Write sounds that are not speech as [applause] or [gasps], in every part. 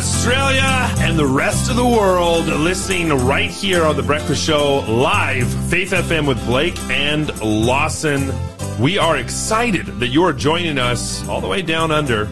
Australia, and the rest of the world listening right here on The Breakfast Show live, Faith FM with Blake and Lawson. We are excited that you are joining us all the way down under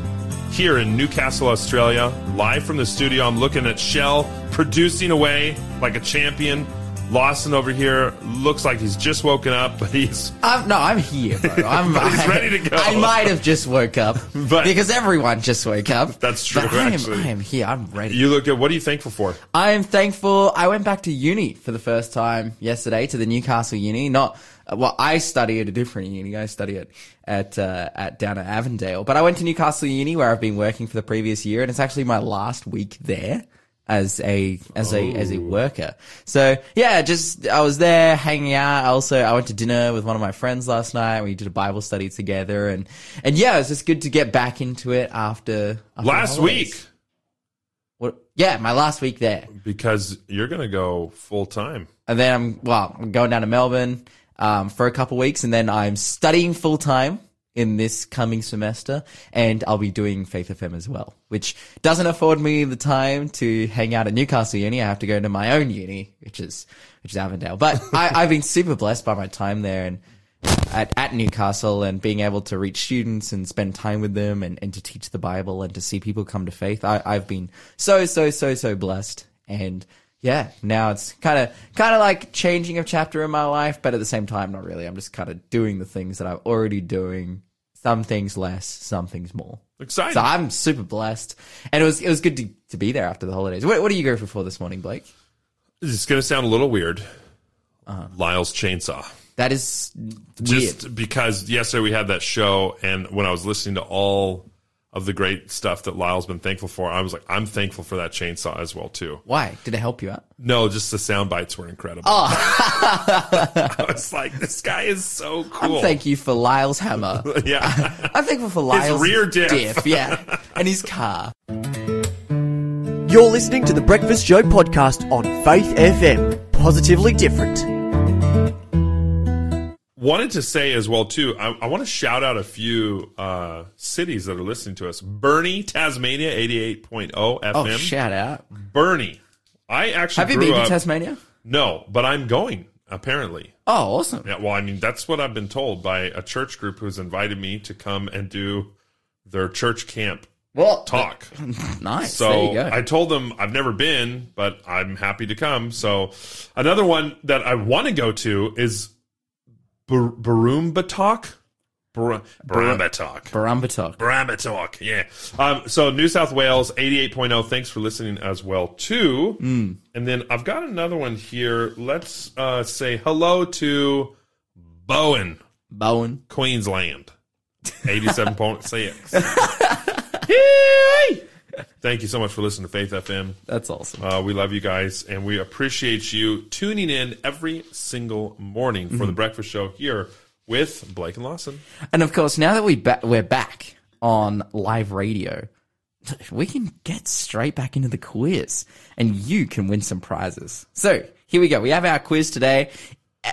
here in Newcastle, Australia, live from the studio. I'm looking at Shell producing away like a champion. Lawson over here looks like he's just woken up, but he's I'm, no, I'm here, bro. [laughs] I'm he's ready to go. I might have just woke up [laughs] But- because everyone just woke up. That's true, But I am. I am here. I'm ready. you look at what are you thankful for? I am thankful. I went back to uni for the first time yesterday to the Newcastle Uni. Not well, I study at a different uni. I study at at uh, at down at Avondale, but I went to Newcastle Uni where I've been working for the previous year, and it's actually my last week there as a as a as a worker. So yeah, just I was there hanging out. Also, I went to dinner with one of my friends last night. We did a Bible study together, and and yeah, it's just good to get back into it after, after Last week What? Yeah, my last week there. because you're going to go full time. And then I'm, well, I'm going down to Melbourne um, for a couple of weeks, and then I'm studying full time in this coming semester, and I'll be doing Faith FM as well, which doesn't afford me the time to hang out at Newcastle Uni. I have to go to my own uni, which is which is Avondale. But [laughs] I, I've been super blessed by my time there and at, at Newcastle and being able to reach students and spend time with them and, and to teach the Bible and to see people come to faith. I, I've been so, so, so, so blessed. And yeah, now it's kind of, kind of like changing a chapter in my life, but at the same time, not really. I'm just kind of doing the things that I'm already doing. Some things less, some things more. Exciting. So I'm super blessed. And it was, it was good to, to be there after the holidays. What, what are you grateful for this morning, Blake? It's going to sound a little weird. Uh-huh. Lyle's chainsaw. That is weird. Just because yesterday we had that show, and when I was listening to all of the great stuff that Lyle's been thankful for, I was like, I'm thankful for that chainsaw as well too. Why? Did it help you out? No, just the sound bites were incredible. Oh. [laughs] I was like, this guy is so cool. Thank you for Lyle's hammer. [laughs] yeah. [laughs] I'm thankful for Lyle's rear diff. yeah, and his car. You're listening to the Breakfast Show podcast on Faith FM. Positively different. Wanted to say as well too. I, I want to shout out a few uh, cities that are listening to us. Burnie, Tasmania, eighty-eight FM. Oh, shout out! Burnie. I actually Have you been to Tasmania? No, but I'm going apparently. Oh, awesome! Yeah, well, I mean, that's what I've been told by a church group who's invited me to come and do their church camp Well, talk. [laughs] nice. So. I told them I've never been, but I'm happy to come. So another one that I want to go to is Bar- Barumbatalk. Bar- Barumbatalk. Barumbatalk. Barumbatalk. Yeah. Um, so New South Wales 88.0. Thanks for listening as well too. Hmm. And then I've got another one here. Let's uh, say hello to Bowen. Bowen. Queensland. 87.6. [laughs] Yay! Thank you so much for listening to Faith FM. That's awesome. Uh, we love you guys and we appreciate you tuning in every single morning for the breakfast show here with Blake and Lawson. And of course, now that we ba- we're back on live radio, we can get straight back into the quiz, and you can win some prizes. So here we go. We have our quiz today.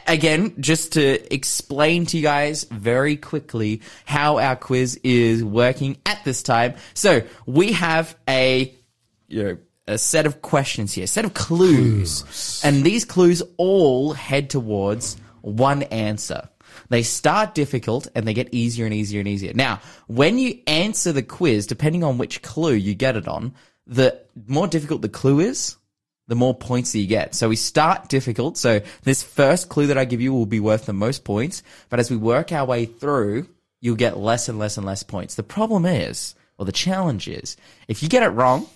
Again, just to explain to you guys very quickly how our quiz is working at this time. So we have a you know, a set of questions here, a set of clues. And these clues all head towards one answer. They start difficult and they get easier and easier and easier. Now, when you answer the quiz, depending on which clue you get it on, the more difficult the clue is, the more points that you get. So we start difficult. So this first clue that I give you will be worth the most points. But as we work our way through, you'll get less and less and less points. The problem is, or the challenge is, if you get it wrong,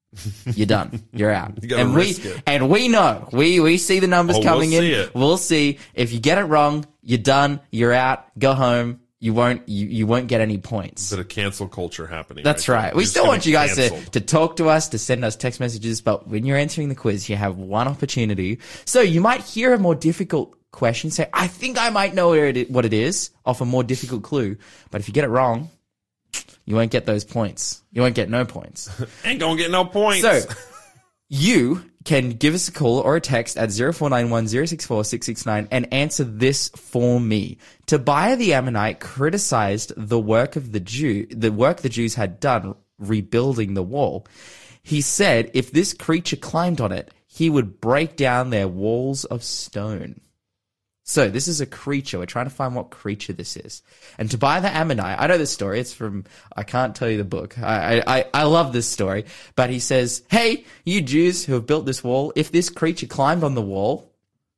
[laughs] you're done. You're out. gotta and we it. and we know we we see the numbers Oh, we'll coming in. it. We'll see if you get it wrong. You're done. You're out. Go home. You won't. You, you won't get any points. Bit of cancel culture happening. That's right. right. We You're still want you guys to, canceled. to talk to us, to send us text messages, but when you're answering the quiz, you have one opportunity. So you might hear a more difficult question, say, I think I might know where it, what it is, off a more difficult clue. But if you get it wrong, you won't get those points. You won't get no points. [laughs] Ain't gonna get no points. So you can give us a call or a text at 0491 064 669 and answer this for me. Tobiah the Ammonite criticized the work of the Jew, the work the Jews had done rebuilding the wall. He said if this creature climbed on it, he would break down their walls of stone. So this is a creature. We're trying to find what creature this is. And Tobiah the Ammonite, I know this story. It's from, I can't tell you the book. I, I, I love this story. But he says, Hey, you Jews who have built this wall, if this creature climbed on the wall,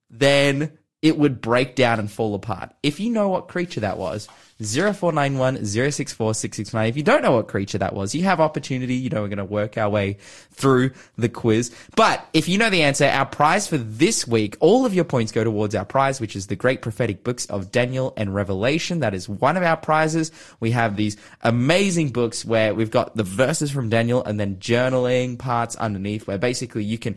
then it would break down and fall apart. If you know what creature that was, 0491 064 669. If you don't know what creature that was, you have opportunity. You know, we're going to work our way through the quiz. But if you know the answer, our prize for this week, all of your points go towards our prize, which is the great prophetic books of Daniel and Revelation. That is one of our prizes. We have these amazing books where we've got the verses from Daniel and then journaling parts underneath where basically you can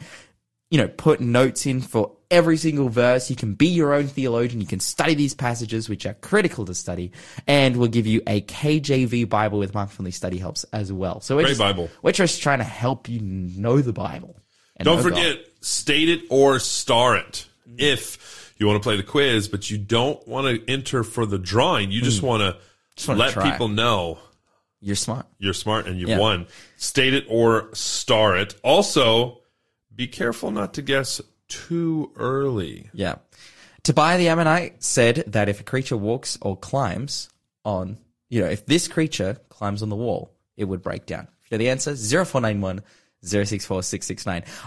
you know, put notes in for every single verse. You can be your own theologian. You can study these passages, which are critical to study, and we'll give you a KJV Bible with Mark Finley study helps as well. So we're Great just, Bible. We're just trying to help you know the Bible. Don't know God. forget, state it or star it. Mm-hmm. If you want to play the quiz, but you don't want to enter for the drawing, you just mm. want to wanna let people know you're smart. you're smart and you've Yeah. won. State it or star it. Also, be careful not to guess too early. Yeah. Tobiah the Ammonite said that if a creature walks or climbs on, you know, if this creature climbs on the wall, it would break down. So the answer 0491 064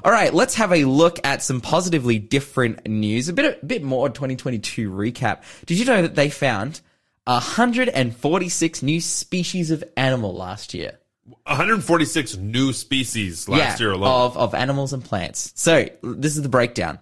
All right, let's have a look at some positively different news. A bit, a bit more 2022 recap. Did you know that they found 146 new species of animal last year? 146 new species last year alone. Of, of animals and plants. So this is the breakdown.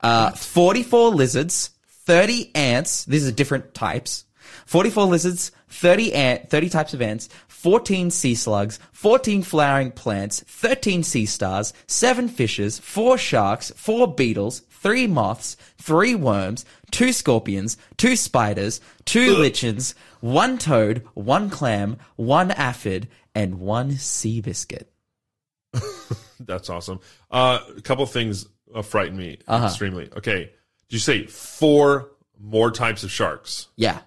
Uh, 44 lizards, 30 ants. These are different types. 44 lizards, 30 ant, 30 types of ants, 14 sea slugs, 14 flowering plants, 13 sea stars, 7 fishes, 4 sharks, 4 beetles, 3 moths, 3 worms, 2 scorpions, 2 spiders, 2 lichens, 1 toad, 1 clam, 1 aphid, and 1 sea biscuit. [laughs] That's awesome. Uh, a couple things uh, frighten me Uh-huh. extremely. Okay. Did you say four more types of sharks? Yeah.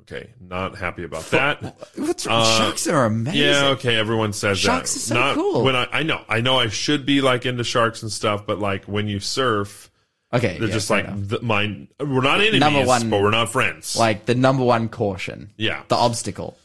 Okay. Not happy about that. What's wrong? Sharks are amazing. Yeah, okay, everyone says Sharks that. are so Not cool. When I, I know, I know, I should be like into sharks and stuff, but like when you surf, Okay. they're yeah, just like the, mine. We're not enemies, Number one- but we're not friends. like the number one caution. yeah. The obstacle.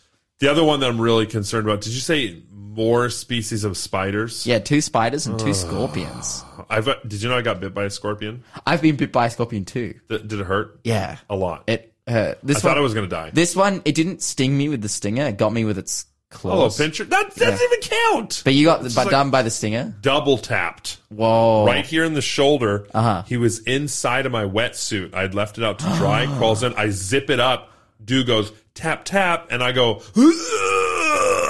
The other one that I'm really concerned about. Did you say more species of spiders? Yeah, two spiders and two scorpions. I've. uh, Did you know I got bit by a scorpion? I've been bit by a scorpion too. Th- Did it hurt? Yeah. A lot. It hurt. This I thought one, I was gonna die. This one, it didn't sting me with the stinger. It got me with its Hello, claws. pincher. That doesn't even count. But you got but like done by the stinger. double tapped Whoa. right here in the shoulder. Uh-huh. He was inside of my wetsuit. I'd left it out to dry. [gasps] crawls in. I zip it up. Dude goes tap tap, and I go.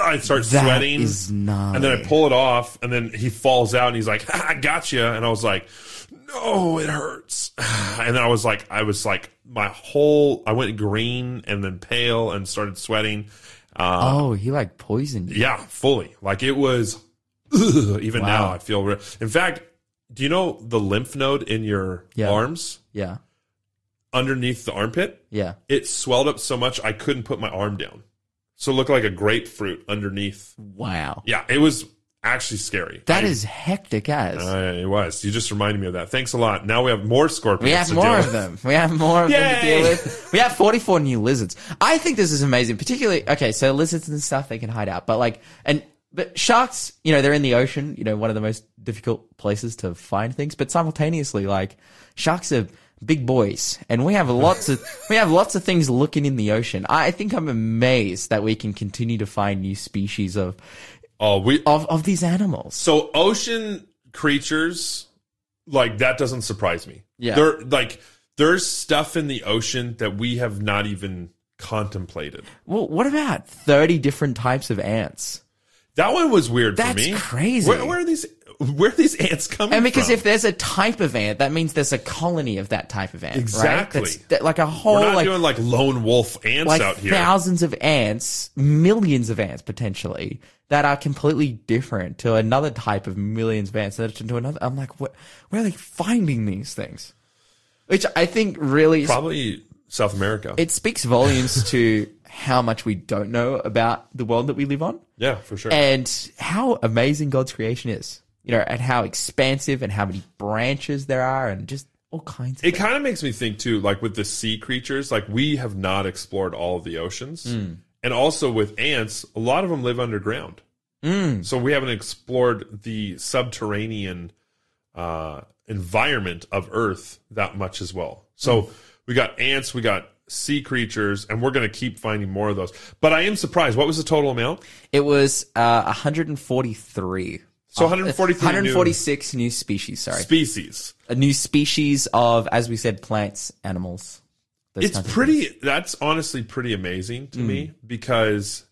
I start That sweating, and then I pull it off, and then he falls out, and he's like, [laughs] "I got you," and I was like, "No, it hurts." [sighs] And then I was like, I was like, my whole, I went green and then pale and started sweating. Uh, Oh, he like poisoned you. yeah, fully. Like it was. ugh, even Wow. now, I feel. Re- in fact, do you know the lymph node in your Yeah. arms Yeah. Underneath the armpit? Yeah. It swelled up so much I couldn't put my arm down, so it looked like a grapefruit underneath. Wow. Yeah, it was actually scary. That I- is hectic as. Uh, it was. You just reminded me of that. Thanks a lot. Now we have more scorpions. We have to more deal of with. them. We have more of them to deal with. We have 44 new lizards. I think this is amazing, particularly, okay, so lizards and stuff, they can hide out, but like, and, but sharks, you know, they're in the ocean, you know, one of the most difficult places to find things, but simultaneously, like, sharks are big boys, and we have lots of, [laughs] we have lots of things looking in the ocean. I think I'm amazed that we can continue to find new species of, Oh, we. of, of these animals. So ocean creatures, like that doesn't surprise me. Yeah. There like there's stuff in the ocean that we have not even contemplated. Well, what about 30 different types of ants? That one was weird That's for me. crazy. Where, where are these where are these ants coming And because from? if there's a type of ant, that means there's a colony of that type of ant. Exactly. Right? That's that- like a whole, we're not like, doing like lone wolf ants like out here. thousands of ants, millions of ants potentially, that are completely different to another type of millions of ants, that to another. I'm like, what, where are they finding these things? Which I think really, Probably South America. it speaks volumes to how much we don't know about the world that we live on Yeah, for sure. and how amazing God's creation is. You know, and how expansive and how many branches there are and just all kinds of It kind of makes me think too, like with the sea creatures, like we have not explored all of the oceans, and also with ants, a lot of them live underground. Mm. So we haven't explored the subterranean uh, environment of Earth that much as well. So we got ants, we got sea creatures, and we're going to keep finding more of those. But I am surprised. What was the total amount? It was uh, 143. So uh, 143 146 new species, sorry. species. A new species of, as we said, plants, animals. it's pretty that's honestly pretty amazing to me mm. because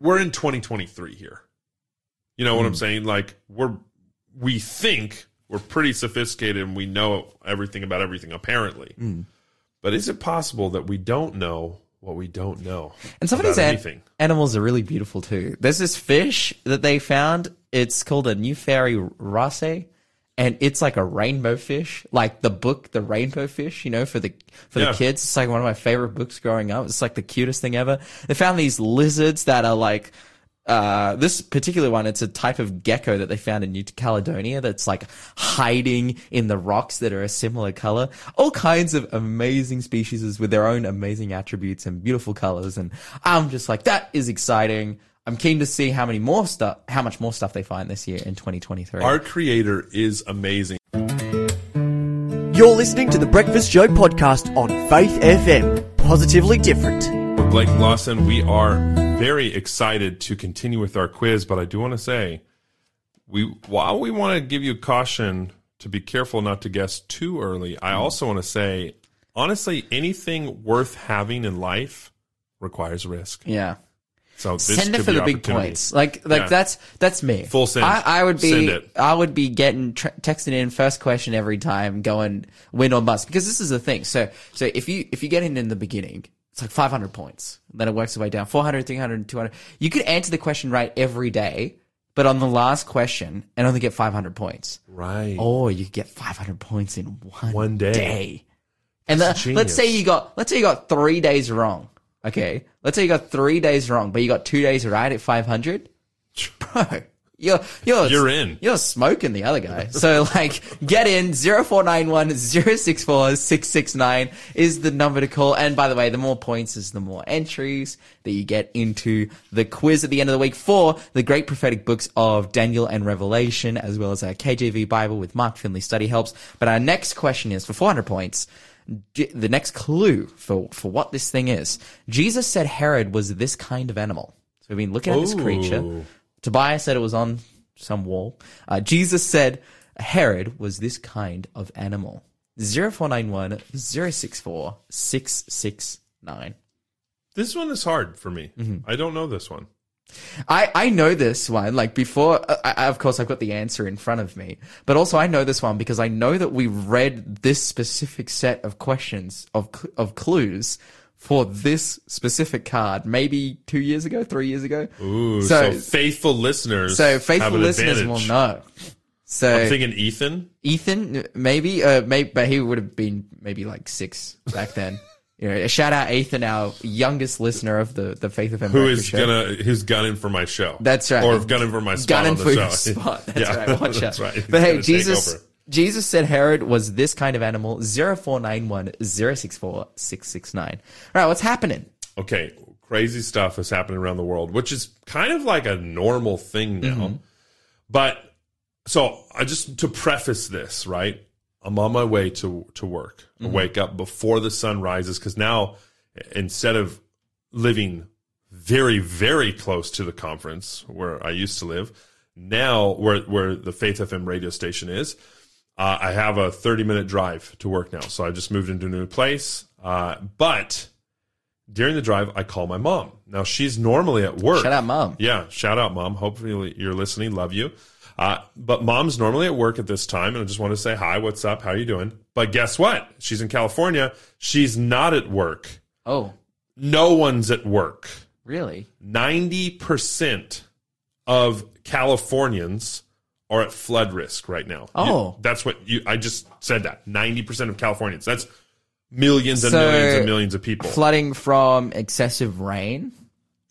we're in 2023 here you know what i'm mm. saying like we're we think we're pretty sophisticated and we know everything about everything apparently mm. but is it possible that we don't know what we don't know And some of these an- animals are really beautiful too. There's this fish that they found. It's called a new fairy wrasse, and it's like a rainbow fish, like the book, the rainbow fish. You know, for the for Yeah. the kids, it's like one of my favorite books growing up. It's like the cutest thing ever. They found these lizards that are like. Uh, this particular one, it's a type of gecko that they found in New Caledonia that's like hiding in the rocks that are a similar color. All kinds of amazing species with their own amazing attributes and beautiful colors. And I'm just like, that is exciting. I'm keen to see how many more stuff, how much more stuff they find this year in 2023. our creator is amazing You're listening to the Breakfast Show podcast on Faith FM. Positively different. with blake lawson we are very excited to continue with our quiz but i do want to say we while we want to give you caution to be careful not to guess too early i also want to say honestly anything worth having in life requires risk yeah. So this send it for the big points. Like, like Yeah. that's that's me. Full send. I, I would be. I would be getting texting in first question every time, going win or bust because this is the thing. So, so if you if you get in in the beginning, it's like 500 points. Then it works its way down 400, 300, 200. You could answer the question right every day, but on the last question and only get 500 points. right Or you could get 500 points in one, One day. And the, let's say you got let's say you got three days wrong. Okay, let's say you got three days wrong, but you got two days right at 500. [laughs] Bro, you're you're You're in. You're smoking the other guy. So like, get in 0491 064 669 is the number to call. And by the way, the more points is the more entries that you get into the quiz at the end of the week for the great prophetic books of Daniel and Revelation, as well as our KJV Bible with Mark Finley study helps. But our next question is for 400 points. The next clue for, for what this thing is. Jesus said Herod was this kind of animal. So we've been looking at this creature. Tobias said it was on some wall. Uh, Jesus said Herod was this kind of animal. 0491 064 669. this one is hard for me Mm-hmm. i don't know this one I, I know this one. Like before, uh, I, of course, I've got the answer in front of me, but also I know this one because I know that we read this specific set of questions of of clues for this specific card, maybe two years ago, three years ago. Ooh, so, so faithful listeners so faithful listeners advantage. will know. So i'm thinking ethan Ethan, maybe, uh, maybe, but he would have been maybe like six back then. [laughs] you know, a shout out Ethan, our youngest listener of the the Faith FM. who Breakfast show. gonna who's gunning for my show That's right. or gunning for my spot gunning on the for show your spot. [laughs] That's Yeah, [laughs] right. Watch that's out. right. But hey, Jesus. Jesus said Herod was this kind of animal. Zero four nine one zero six four six six nine. All right, what's happening? okay, crazy stuff is happening around the world, which is kind of like a normal thing now. Mm-hmm. But so I just to preface this, right? I'm on my way to to work. Mm-hmm. I wake up before the sun rises because now instead of living very very close to the conference where I used to live, now where where the Faith FM radio station is, uh, I have a 30 minute drive to work now. So I just moved into a new place. Uh, but during the drive, I call my mom. Now she's normally at work. Shout out, mom. Yeah, shout out, mom. Hopefully you're listening. Love you. Uh, but mom's normally at work at this time, and I just want to say hi. What's up? How are you doing? But guess what? She's in California. She's not at work. Oh, No one's at work. really? Ninety percent of Californians are at flood risk right now. Oh. You- that's what you. I just said that. Ninety percent of Californians. That's millions and So- millions and millions of people. Flooding from excessive rain.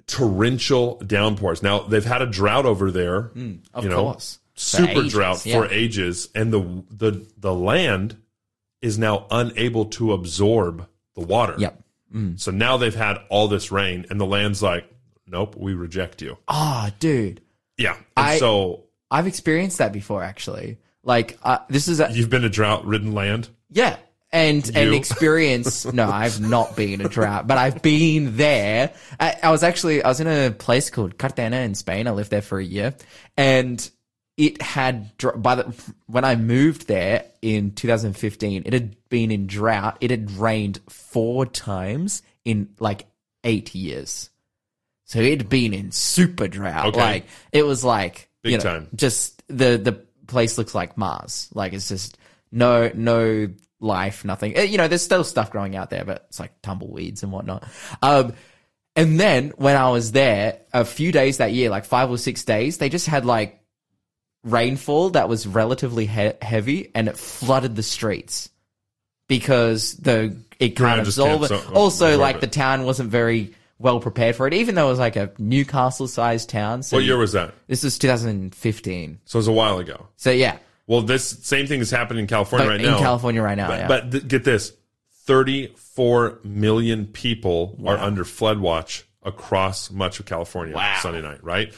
Torrential downpours. Now they've had a drought over there. Hmm, of you know, course. For super ages, drought yeah. for ages, and the the the land is now unable to absorb the water. Yep. So now they've had all this rain, and the land's like, nope, we reject you. Ah, dude. Yeah. And I- so I've experienced that before, actually. Like, uh, this is a, you've been a drought ridden land. yeah. And, and experience, no, I've not been in a drought, but I've been there. I, I was actually, I was in a place called Cartagena in Spain. I lived there for a year and it had, by the, when I moved there in 2015, it had been in drought. It had rained four times in like eight years. So it had been in super drought. Okay. Like, it was like, Big you know, time. just the, the place looks like Mars. Like, it's just no, no life, nothing. Eh, You know, there's still stuff growing out there, but it's like tumbleweeds and whatnot. Um, and then when I was there, a few days that year, like five or six days, they just had like rainfall that was relatively he- heavy and it flooded the streets because the it can't Ground just can't absorb so- also, absorb like it. the town wasn't very well prepared for it, even though it was like a Newcastle sized town. So What year was that? this was 2015. So it was a while ago. So yeah, Well, this same thing is happening in California but right in now. In California right now, But, yeah. but th- get this 34 million people are under flood watch across much of California Wow. Sunday night, right?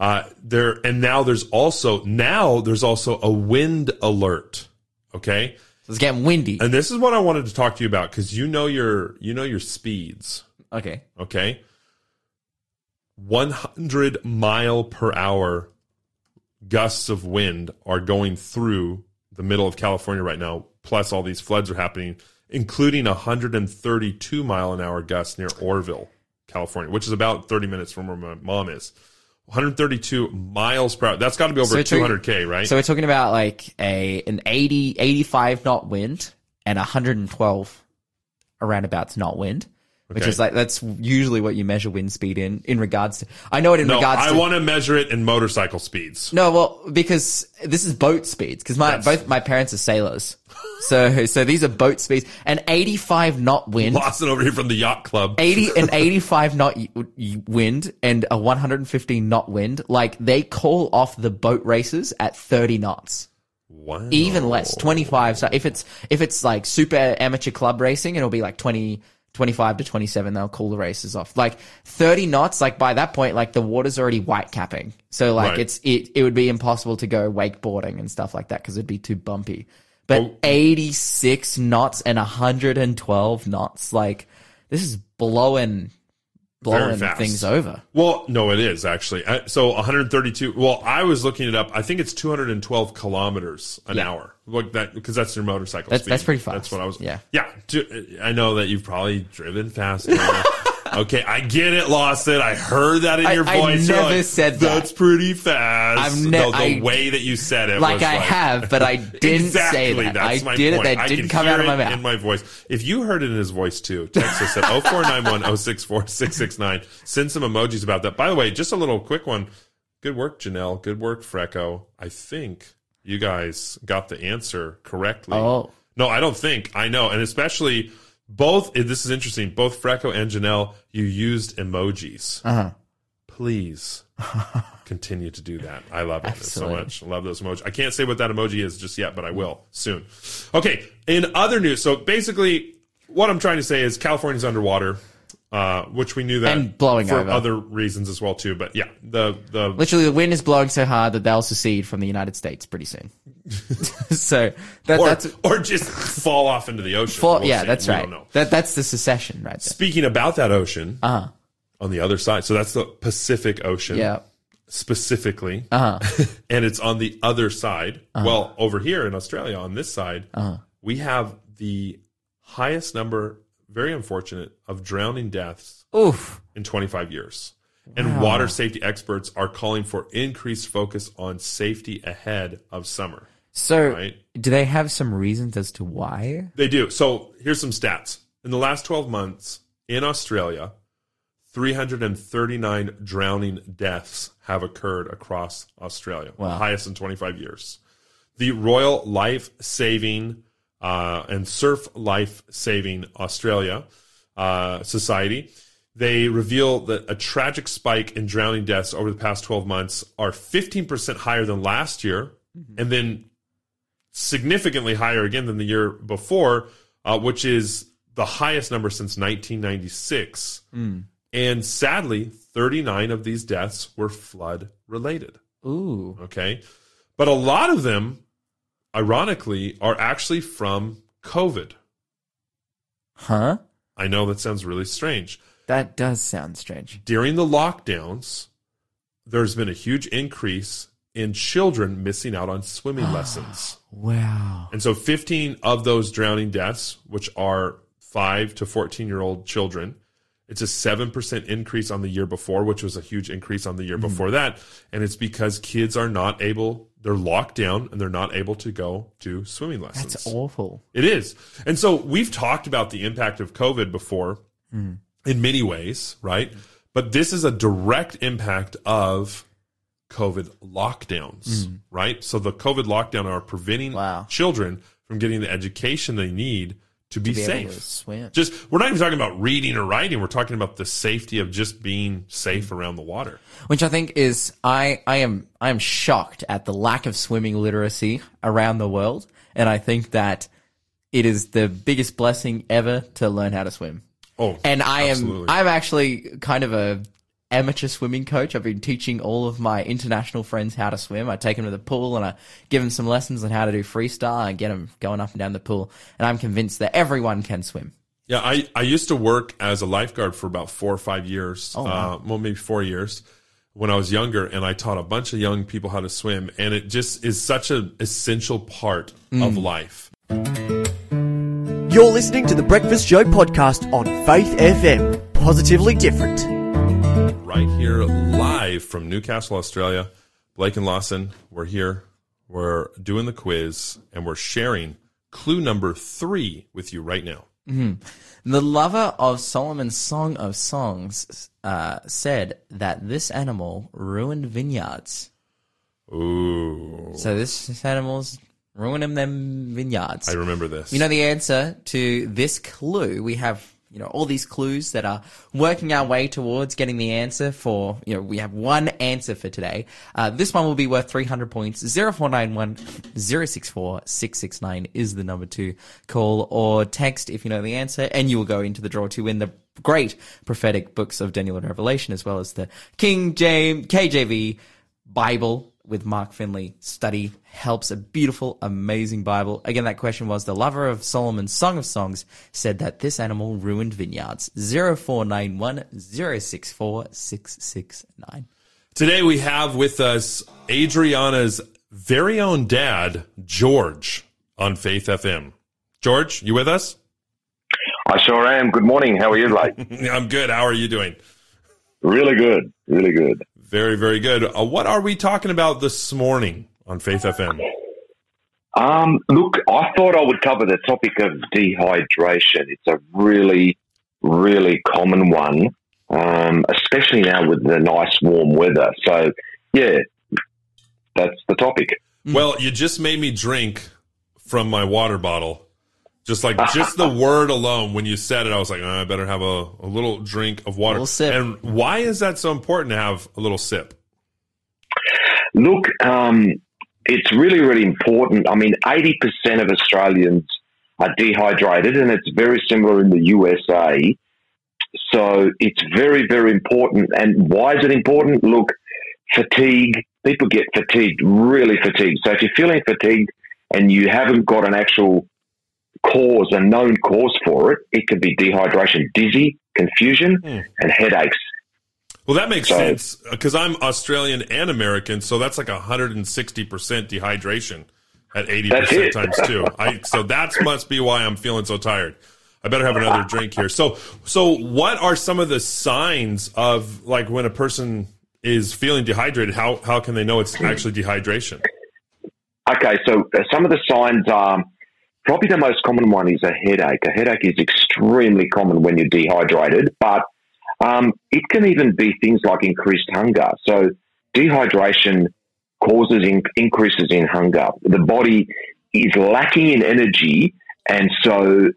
Uh, there and now there's also now there's also a wind alert. Okay, So it's getting windy. and this is what I wanted to talk to you about because you know your you know your speeds. Okay. Okay, 100 mile per hour gusts of wind are going through the middle of California right now. Plus, all these floods are happening, including a 132 mile an hour gusts near Oroville, California, which is about 30 minutes from where my mom is. 132 miles per hour. That's got to be over So 200k, right? So we're talking about like a an 80, 85 knot wind and 112 around about knot wind, which is like that's usually what you measure wind speed in in regards to. I know it in regards to. no, regards I to. want to measure it in motorcycle speeds. no, well, because this is boat speeds. Because my That's- both my parents are sailors, [laughs] so so these are boat speeds. and 85 knot wind Lawson over here from the yacht club. 80 [laughs] and 85 knot y- y- wind and a 115 knot wind like they call off the boat races at 30 knots Wow. even less 25 so if it's if it's like super amateur club racing it'll be like 20 25 to 27 they'll call the races off like 30 knots like by that point like the water's already white capping so like Right. it's it, it would be impossible to go wakeboarding and stuff like that because it'd be too bumpy but Oh. 86 knots and 112 knots like this is blowing blowing things over Well, no, it is actually. So 132. Well, I was looking it up. I think it's 212 kilometers an Yeah. hour, like that, because that's your motorcycle. That's- speed. that's pretty fast. That's what I was. Yeah. yeah. I know that you've probably driven faster. [laughs] okay, I get it, Lawson. I heard that in I- your I voice. You're never like, said that. That's pretty fast. Ne- the I- way that you said it, like I have but I [laughs] didn't exactly, say that That's I my did point. it that I didn't come out of my mouth In my voice. If you heard it in his voice too, text us at [laughs] 0491 064 669. Send some emojis about that. By the way, just a little quick one. Good work, Janelle. Good work, Freco. I think you guys got the answer correctly. Oh. No, I don't think. I know. And especially both, this is interesting. Both Freco and Janelle, you used emojis. uh-huh Please [laughs] continue to do that. I love it so much. I love those emojis. I can't say what that emoji is just yet, but I will soon. Okay. In other news, so basically, what I'm trying to say is California's underwater, uh, which we knew that And blowing for over. other reasons as well too. But yeah, the the literally the wind is blowing so hard that they'll secede from the United States pretty soon [laughs] so that, or, that's or just fall off into the ocean. for, We'll yeah see. that's We right don't know. that that's the secession right there Speaking about that ocean, uh-huh on the other side, so that's the Pacific Ocean. yeah specifically, uh-huh [laughs] and it's on the other side. Well, over here in Australia, on this side, Uh-huh. we have the highest number, very unfortunate, of drowning deaths oof in 25 years. And water safety experts are calling for increased focus on safety ahead of summer. so Right. do they have some reasons as to why They do. So here's some stats. In the last 12 months in Australia, 339 drowning deaths have occurred across Australia, the Wow. highest in 25 years. The Royal Life Saving uh, and Surf Life Saving Australia uh, Society. They reveal that a tragic spike in drowning deaths over the past 12 months are 15% higher than last year, and then significantly higher again than the year before, uh, which is the highest number since 1996. And sadly, 39 of these deaths were flood related. Ooh. Okay. But a lot of them, ironically, are actually from COVID. Huh? I know that sounds really strange. That does sound strange. During the lockdowns, there's been a huge increase in children missing out on swimming [gasps] lessons. Wow. And so 15 of those drowning deaths, which are 5 to 14 year old children, it's a 7% increase on the year before, which was a huge increase on the year mm-hmm. before that. And it's because kids are not able, they're locked down and they're not able to go to swimming lessons. That's awful. It is. And so we've talked about the impact of COVID before mm. in many ways, right? But this is a direct impact of COVID lockdowns, mm. right? So the COVID lockdown are preventing Wow. children from getting the education they need to be, Be to safe. swim. Just we're not even talking about reading or writing. We're talking about the safety of just being safe around the water. which I think is I I am I am shocked at the lack of swimming literacy around the world, and I think that it is the biggest blessing ever to learn how to swim. Oh, And I absolutely. am I'm actually kind of a amateur swimming coach. I've been teaching all of my international friends how to swim. I take them to the pool and I give them some lessons on how to do freestyle and get them going up and down the pool. And I'm convinced that everyone can swim. Yeah, I, I used to work as a lifeguard for about four or five years. Oh, uh, well, maybe four years when I was younger, and I taught a bunch of young people how to swim, and it just is such an essential part Mm. of life. You're listening to the Breakfast Show podcast on Faith FM. Positively different. Right here, live from Newcastle, Australia. Blake and Lawson, we're here. We're doing the quiz, and we're sharing clue number three with you right now. The lover of Solomon's Song of Songs uh, said that this animal ruined vineyards. Ooh, So this animal's ruining them vineyards. I remember this. You know the answer to this clue. We have, you know, all these clues that are working our way towards getting the answer for, you know, we have one answer for today. Uh, this one will be worth 300 points. 0491 064 669 is the number to call or text if you know the answer, and you will go into the draw to win the great prophetic books of Daniel and Revelation, as well as the King James, KJV Bible with Mark Finley study helps a beautiful, amazing Bible. Again, that question was the lover of Solomon's Song of Songs said that this animal ruined vineyards. 0491 064 669. Today we have with us Adriana's very own dad, George, on Faith FM. George, you with us? I sure am. Good morning. How are you, like? [laughs] I'm good. How are you doing? really good. Really good. Very, very good. Uh, what are we talking about this morning on Faith FM? Um, look, I thought I would cover the topic of dehydration. It's a really, really common one, um, especially now with the nice warm weather. So, yeah, that's the topic. Well, you just made me drink from my water bottle. Just like just the [laughs] word alone, when you said it, I was like, oh, I better have a, a little drink of water. Little sip. And why is that so important to have a little sip? Look, um, it's really, really important. I mean, 80% of Australians are dehydrated, and it's very similar in the USA. So it's very, very important. And why is it important? Look, fatigue, people get fatigued, really fatigued. So if you're feeling fatigued and you haven't got an actual cause, a known cause for it, it could be dehydration, dizzy, confusion, hmm. and headaches. Well, that makes So- sense uh, because I'm Australian and American, so that's like 160% dehydration at 80% times two. [laughs] I, so that must be why I'm feeling so tired. I better have another drink here. So, so what are some of the signs of like when a person is feeling dehydrated? How how can they know it's [clears throat] actually dehydration? Okay, so uh, some of the signs are probably the most common one is a headache. A headache is extremely common when you're dehydrated, but um, it can even be things like increased hunger. So dehydration causes in- increases in hunger. The body is lacking in energy, And so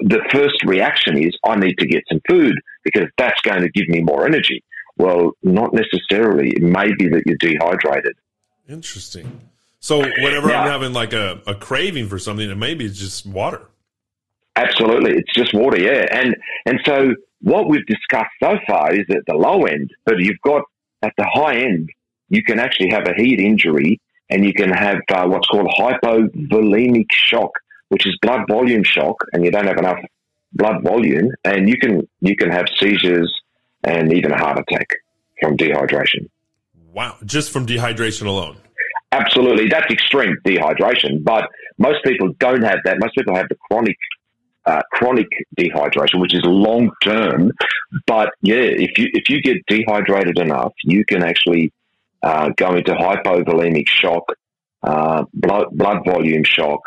the first reaction is, I need to get some food because that's going to give me more energy. Well, not necessarily. It may be that you're dehydrated. Interesting. So whenever Yeah. I'm having like a, a craving for something, it maybe it's just water. Absolutely, it's just water, yeah. And and so what we've discussed so far is at the low end, but you've got at the high end, you can actually have a heat injury, and you can have uh, what's called hypovolemic shock, which is blood volume shock, and you don't have enough blood volume, and you can you can have seizures and even a heart attack from dehydration. Wow. Just from dehydration alone. Absolutely, that's extreme dehydration. But most people don't have that. Most people have the chronic, uh, chronic dehydration, which is long term. But yeah, if you if you get dehydrated enough, you can actually uh, go into hypovolemic shock, uh, blood blood volume shock,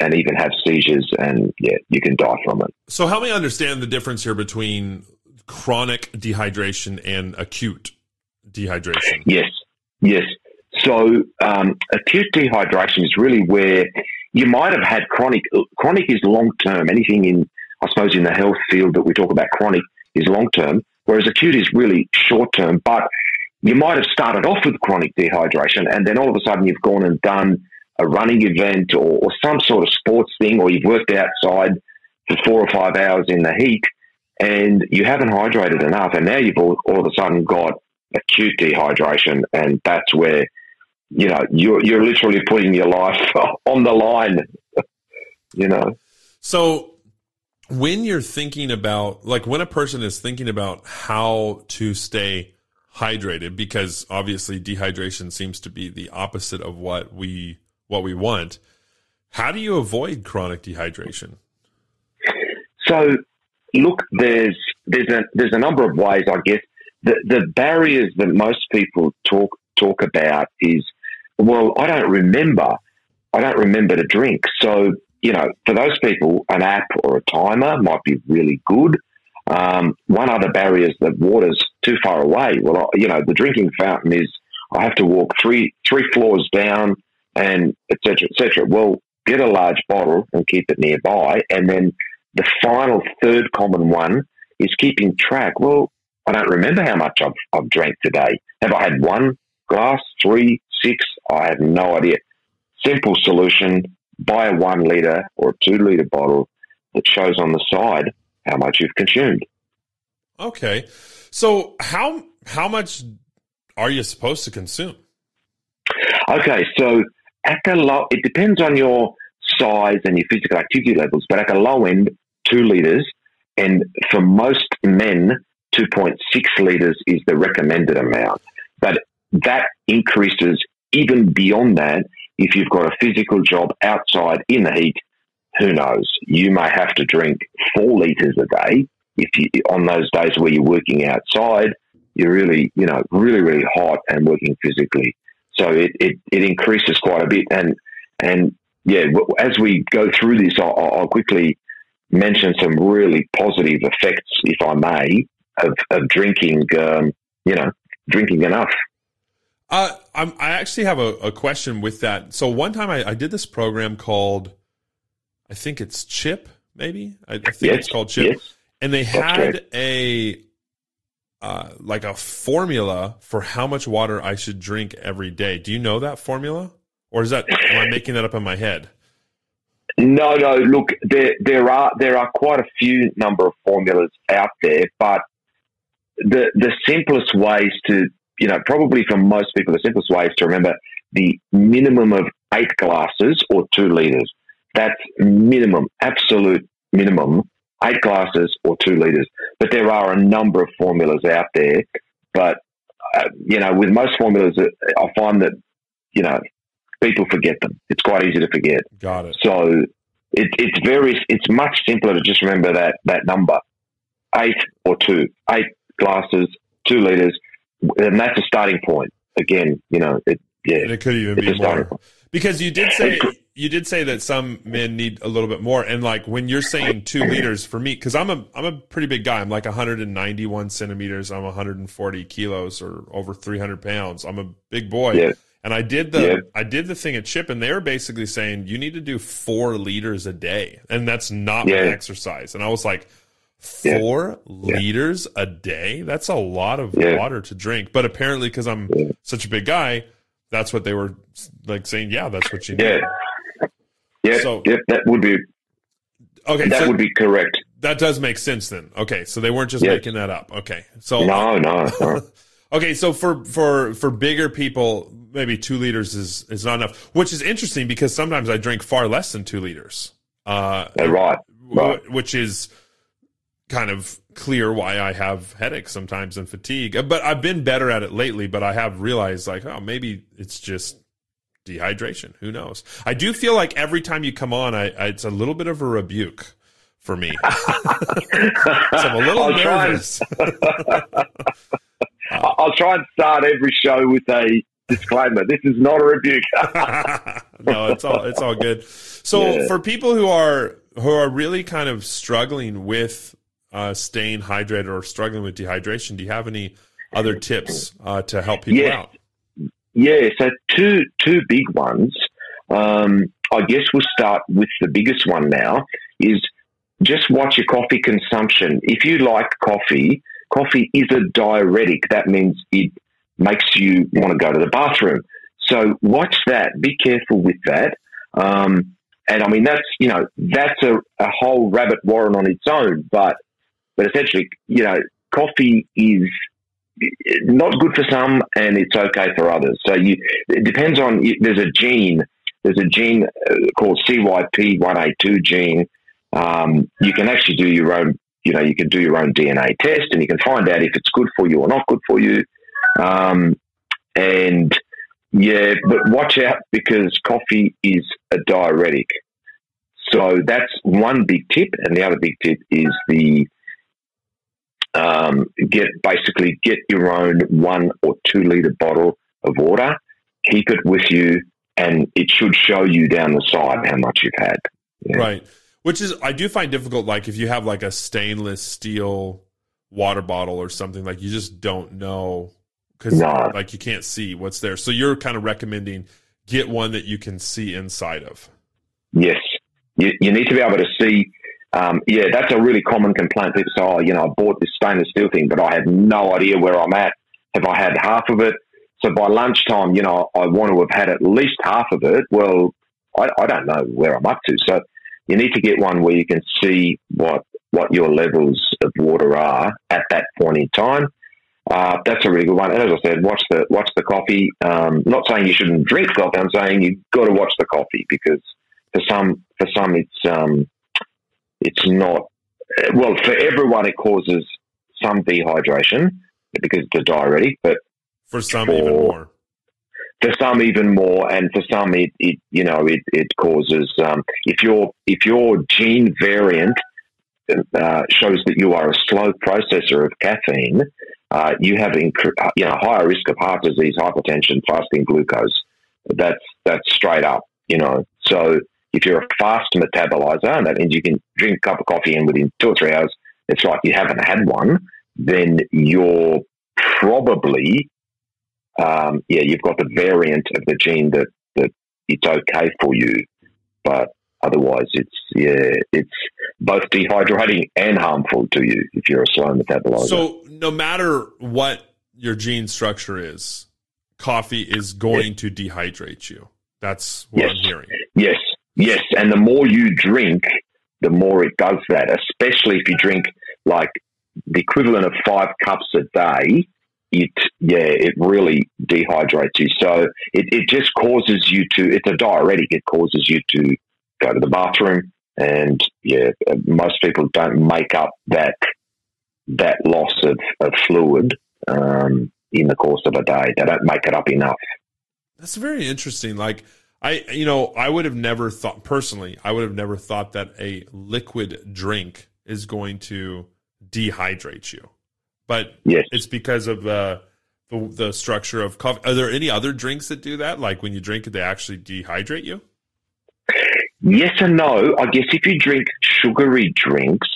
and even have seizures. And yeah, you can die from it. So help me understand the difference here between chronic dehydration and acute dehydration. Yes, yes. So um, acute dehydration is really where you might have had chronic. Chronic is long term. Anything in, I suppose, in the health field that we talk about, chronic is long term, whereas acute is really short term. But you might have started off with chronic dehydration, and then all of a sudden you've gone and done a running event or, or some sort of sports thing, or you've worked outside for four or five hours in the heat, and you haven't hydrated enough, and now you've all, all of a sudden got acute dehydration, and that's where you know you're you're literally putting your life [laughs] on the line. [laughs] you know, So when you're thinking about like when a person is thinking about how to stay hydrated because obviously dehydration seems to be the opposite of what we what we want. How do you avoid chronic dehydration? so look, there's there's a there's a number of ways, I guess. The the barriers that most people talk talk about is, well, I don't remember, I don't remember to drink. So you know, for those people, an app or a timer might be really good. Um, one other barrier is that water's too far away. Well, I- you know, the drinking fountain is I have to walk three three floors down and et cetera, et cetera. Well, get a large bottle and keep it nearby. And then the final third common one is keeping track. Well, I don't remember how much I've, I've drank today. Have I had one glass, three, six? I have no idea. Simple solution buy a one litre or a two litre bottle that shows on the side how much you've consumed. Okay. So how how much are you supposed to consume? Okay, so at the low, it depends on your size and your physical activity levels, but at the low end, two litres, and for most men, 2.6 litres is the recommended amount. But that increases even beyond that if you've got a physical job outside in the heat. Who knows? You may have to drink four litres a day if you on those days where you're working outside. You're really, you know, really, really hot and working physically. So it, it, it increases quite a bit. And, and yeah, as we go through this, I'll, I'll quickly mention some really positive effects, if I may, of, of drinking, um, you know, drinking enough. Uh, I'm, I actually have a, a question with that. So one time I, I did this program called, I think it's Chip, maybe. I, I think Yes, it's called Chip, yes. and they had a uh, like a formula for how much water I should drink every day. Do you know that formula, or is that am I making that up in my head? No, no. Look, there there are there are quite a few number of formulas out there, but the the simplest ways to you know probably for most people the simplest way is to remember the minimum of eight glasses or two liters. That's minimum, absolute minimum, eight glasses or two liters. But there are a number of formulas out there. But uh, you know, with most formulas, uh, I find that you know people forget them. It's quite easy to forget. Got it. So it, it's very, it's much simpler to just remember that, that number, eight or two, eight glasses, two liters, and that's a starting point. Again, you know, it, And it could even be more because you did say you did say that some men need a little bit more, and like when you're saying two liters for me, because I'm a I'm a pretty big guy. I'm like 191 centimeters. I'm 140 kilos or over 300 pounds. I'm a big boy, Yeah. And I did the Yeah. I did the thing at Chip, and they were basically saying you need to do four liters a day, and that's not Yeah. my exercise. And I was like, Yeah. four liters a day? That's a lot of Yeah. water to drink. But apparently, because I'm such a big guy, that's what they were like saying. Yeah, that's what you need. Yeah. Yeah, So- yep, that would be Okay, that so would be correct. that does make sense then. Okay, so they weren't just Yes. making that up. Okay, so No, no, no. [laughs] Okay, so for for for bigger people, maybe two liters is is not enough. Which is interesting because sometimes I drink far less than two liters. Uh, Uh, right, right. which is kind of clear why I have headaches sometimes and fatigue. Uh, But I've been better at it lately. But I have realized like, oh, maybe it's just dehydration. Who knows? I do feel like every time you come on, I, I it's a little bit of a rebuke for me. so I'm a little I'll try and- [laughs] I'll try and start every show with a disclaimer. This is not a rebuke. [laughs] [laughs] no, it's all it's all good. So Yeah. for people who are who are really kind of struggling with uh, staying hydrated or struggling with dehydration, do you have any other tips uh, to help people Yeah. out? yeah, so two two big ones. Um, I guess we'll start with the biggest one now. Is just watch your coffee consumption. If you like coffee, coffee is a diuretic. That means it makes you want to go to the bathroom. So watch that. Be careful with that. Um, and I mean that's you know that's a, a whole rabbit warren on its own. But but essentially, you know, coffee is not good for some and it's okay for others. So you it depends on there's a gene there's a gene uh, called CYP1A2 gene. Um, you can actually do your own you know you can do your own DNA test and you can find out if it's good for you or not good for you. Um, and yeah, but watch out because coffee is a diuretic. So that's one big tip, and the other big tip is the um, get basically get your own one or two liter bottle of water, keep it with you, and it should show you down the side how much you've had. Yeah. Right. Which is I do find difficult like if you have like a stainless steel water bottle or something like you just don't know cuz No. like you can't see what's there. So you're kind of recommending get one that you can see inside of. Yes, you, you need to be able to see. Um, yeah, that's a really common complaint. People say, "Oh, you know, I bought this stainless steel thing, but I have no idea where I'm at. Have I had half of it?" So by lunchtime, you know, I want to have had at least half of it. Well, I, I don't know where I'm up to. So you need to get one where you can see what what your levels of water are at that point in time. Uh, that's a really good one. And as I said, watch the watch the coffee. Um, not saying you shouldn't drink coffee. I'm saying you've got to watch the coffee because for some for some it's um, it's not well for everyone it causes some dehydration because it's a diuretic, but For some For- even more. for some even more, and for some it, it you know it it causes um, if your if your gene variant uh, shows that you are a slow processor of caffeine, uh, you have incre- uh, you know higher risk of heart disease, hypertension, fasting glucose. That's that's straight up, you know. So if you're a fast metabolizer, and that means you can drink a cup of coffee and within two or three hours, it's like you haven't had one, then you're probably um, yeah, you've got the variant of the gene that, that it's okay for you, but otherwise it's yeah, it's both dehydrating and harmful to you if you're a slow metabolizer. So no matter what your gene structure is, coffee is going to dehydrate you. That's what Yes. I'm hearing. yes, yes, and the more you drink, the more it does that. Especially if you drink like the equivalent of five cups a day. It yeah, it really dehydrates you. So it, it just causes you to. It's a diuretic. It causes you to go to the bathroom, and yeah, most people don't make up that that loss of, of fluid um, in the course of a day. They don't make it up enough. That's very interesting. Like I, you know, I would have never thought personally. I would have never thought that a liquid drink is going to dehydrate you, but Yes. it's because of the the, the structure of coffee. Are there any other drinks that do that? Like when you drink it, they actually dehydrate you. Yes and no. I guess if you drink sugary drinks,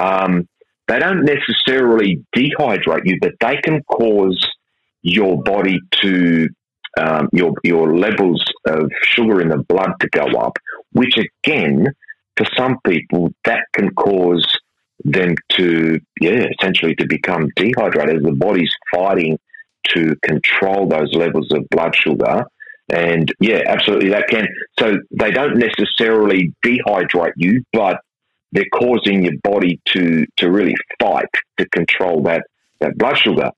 um, they don't necessarily dehydrate you, but they can cause your body to um, your your levels of sugar in the blood to go up, which again, for some people, that can cause them to yeah essentially to become dehydrated. The body's fighting to control those levels of blood sugar. And yeah, absolutely, that can. So they don't necessarily dehydrate you, but they're causing your body to to really fight to control that that blood sugar.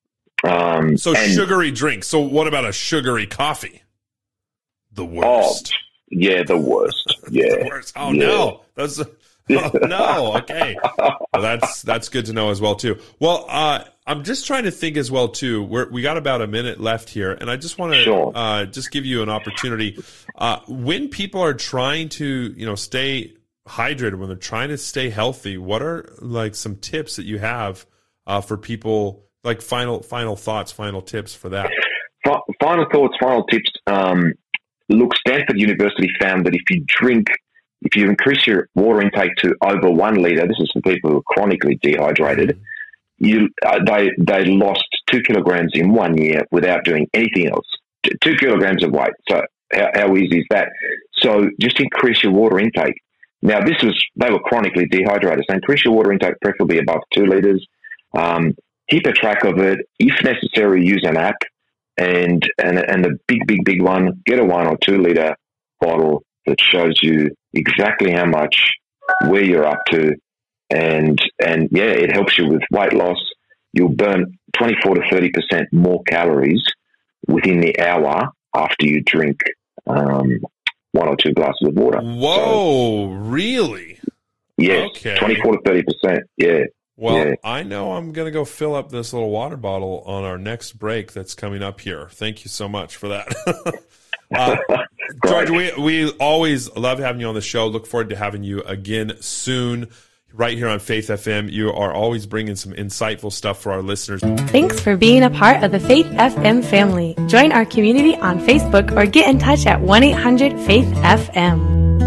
Um, So and- sugary drinks. So what about a sugary coffee? The Oh, worst. yeah, the worst. [laughs] Yeah, the worst. Oh Yeah. no. That's [laughs] oh [laughs] no. Okay. Well, that's that's good to know as well too. Well, uh, I'm just trying to think as well too. We're, we got about a minute left here, and I just want to Sure. uh, just give you an opportunity uh, when people are trying to you know stay hydrated when they're trying to stay healthy. What are like some tips that you have uh, for people? Like final final thoughts, final tips for that. Final thoughts, final tips. Um, look, Stanford University found that if you drink, if you increase your water intake to over one liter, this is for people who are chronically dehydrated. You, uh, they they lost two kilograms in one year without doing anything else. Two kilograms of weight. So how, how easy is that? So just increase your water intake. Now this was they were chronically dehydrated. So increase your water intake, preferably above two liters. Um, keep a track of it. If necessary, use an app and and and the big big big one get a one or two liter bottle that shows you exactly how much where you're up to and and yeah it helps you with weight loss you'll burn 24 to 30 percent more calories within the hour after you drink um, one or two glasses of water Whoa, really? Yeah, Okay. 24 to 30 percent yeah Well, Yeah. I know I'm going to go fill up this little water bottle on our next break that's coming up here. Thank you so much for that. [laughs] uh, [laughs] George, we, we always love having you on the show. Look forward to having you again soon. Right here on Faith FM, you are always bringing some insightful stuff for our listeners. Thanks for being a part of the Faith FM family. Join our community on Facebook or get in touch at 1 800 Faith FM.